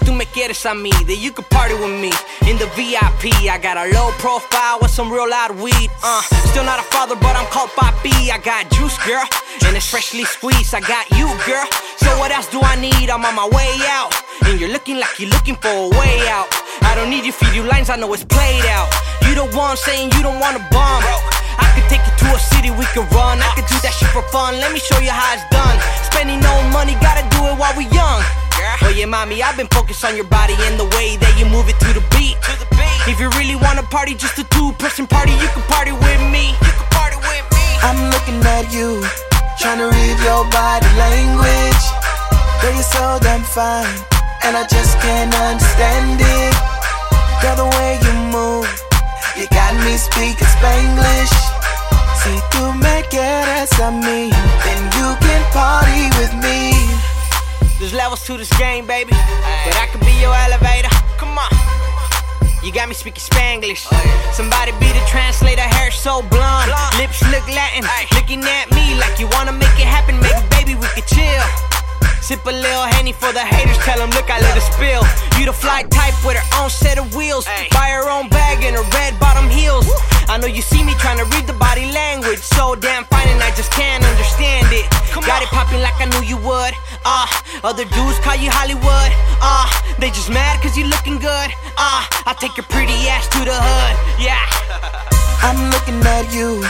quieres a mí, that you can party with me in the VIP. I got a low profile with some real loud weed. Uh, still not a father, but I'm called Papi. I got juice, girl, and it's freshly squeezed. I got you, girl. So what else do I need? I'm on my way out, and you're looking like you're looking for a way out. I don't need you feed you lines, I know it's played out. You the one saying you don't wanna bomb. I could take you to a city we could run. I could do that shit for fun. Let me show you how it's done. Spending no money, yeah, mommy, I've been focused on your body and the way that you move it to the beat. If you really wanna party, just a two-person party, you can party with me. You can party with me. I'm looking at you, trying to read your body language. Girl, you're so damn fine, and I just can't understand it. Girl, the way you move, you got me speaking Spanglish. Si tú me quieres a mí, then you can party with me. There's levels to this game, baby. But I could be your elevator. Come on. You got me speaking Spanglish. Oh, Somebody be the translator, hair so blonde. Lips look Latin. Looking at me like you wanna make it happen. Maybe, baby, we could chill. Sip a little Henny for the haters. Tell them, look, I let it spill. You the fly type with her own set of wheels. Buy her own bag and her red bottom heels. Ah, other dudes call you Hollywood. Ah, they just mad cause you looking good. Ah, I'll take your pretty ass to the hood. Yeah. I'm looking at you,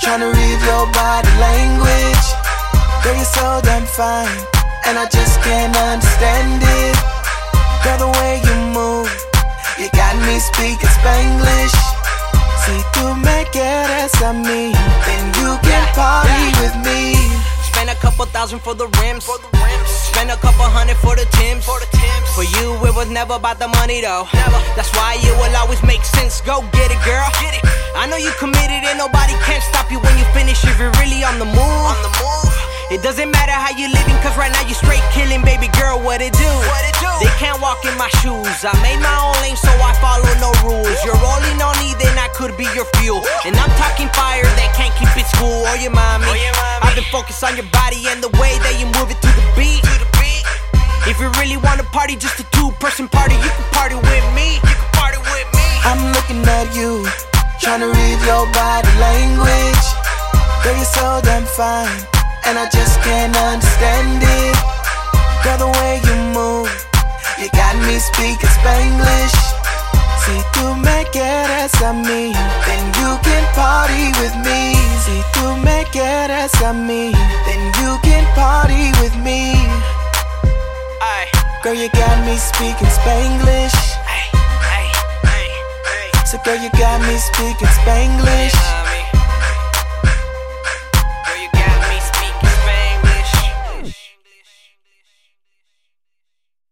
trying to read your body language. Girl, you're so damn fine, and I just can't understand it. Girl, the way you move, you got me speaking Spanglish. Si tú me quieres a mí, then you can party thousand for the rims. For the rims. Spend a couple hundred for the Tims. For the Tims. For you, it was never about the money though. Never. That's why it will always make sense. Go get it, girl. Get it. I know you committed and nobody can stop you It doesn't matter how you living, cause right now you straight killing, baby girl. What it do? What it do? They can't walk in my shoes. I made my own lane, so I follow no rules. You're rolling on me, then I could be your fuel. And I'm talking fire that can't keep it cool. Or your mommy. I've been focused on your body and the way that you move it to the beat. To the beat. If you really wanna party, just a two-person party, you can party with me. You can party with me. I'm looking at you, trying to read your body language. Girl, you're so damn fine, and I just can't understand it. Girl, the way you move, you got me speaking Spanglish. Si tú me quieres a mí, then you can party with me. Si tú me quieres a mí, then you can party with me. Ay, Girl, you got me speaking Spanglish. ay, ay, ay, ay. So girl, you got me speaking Spanglish.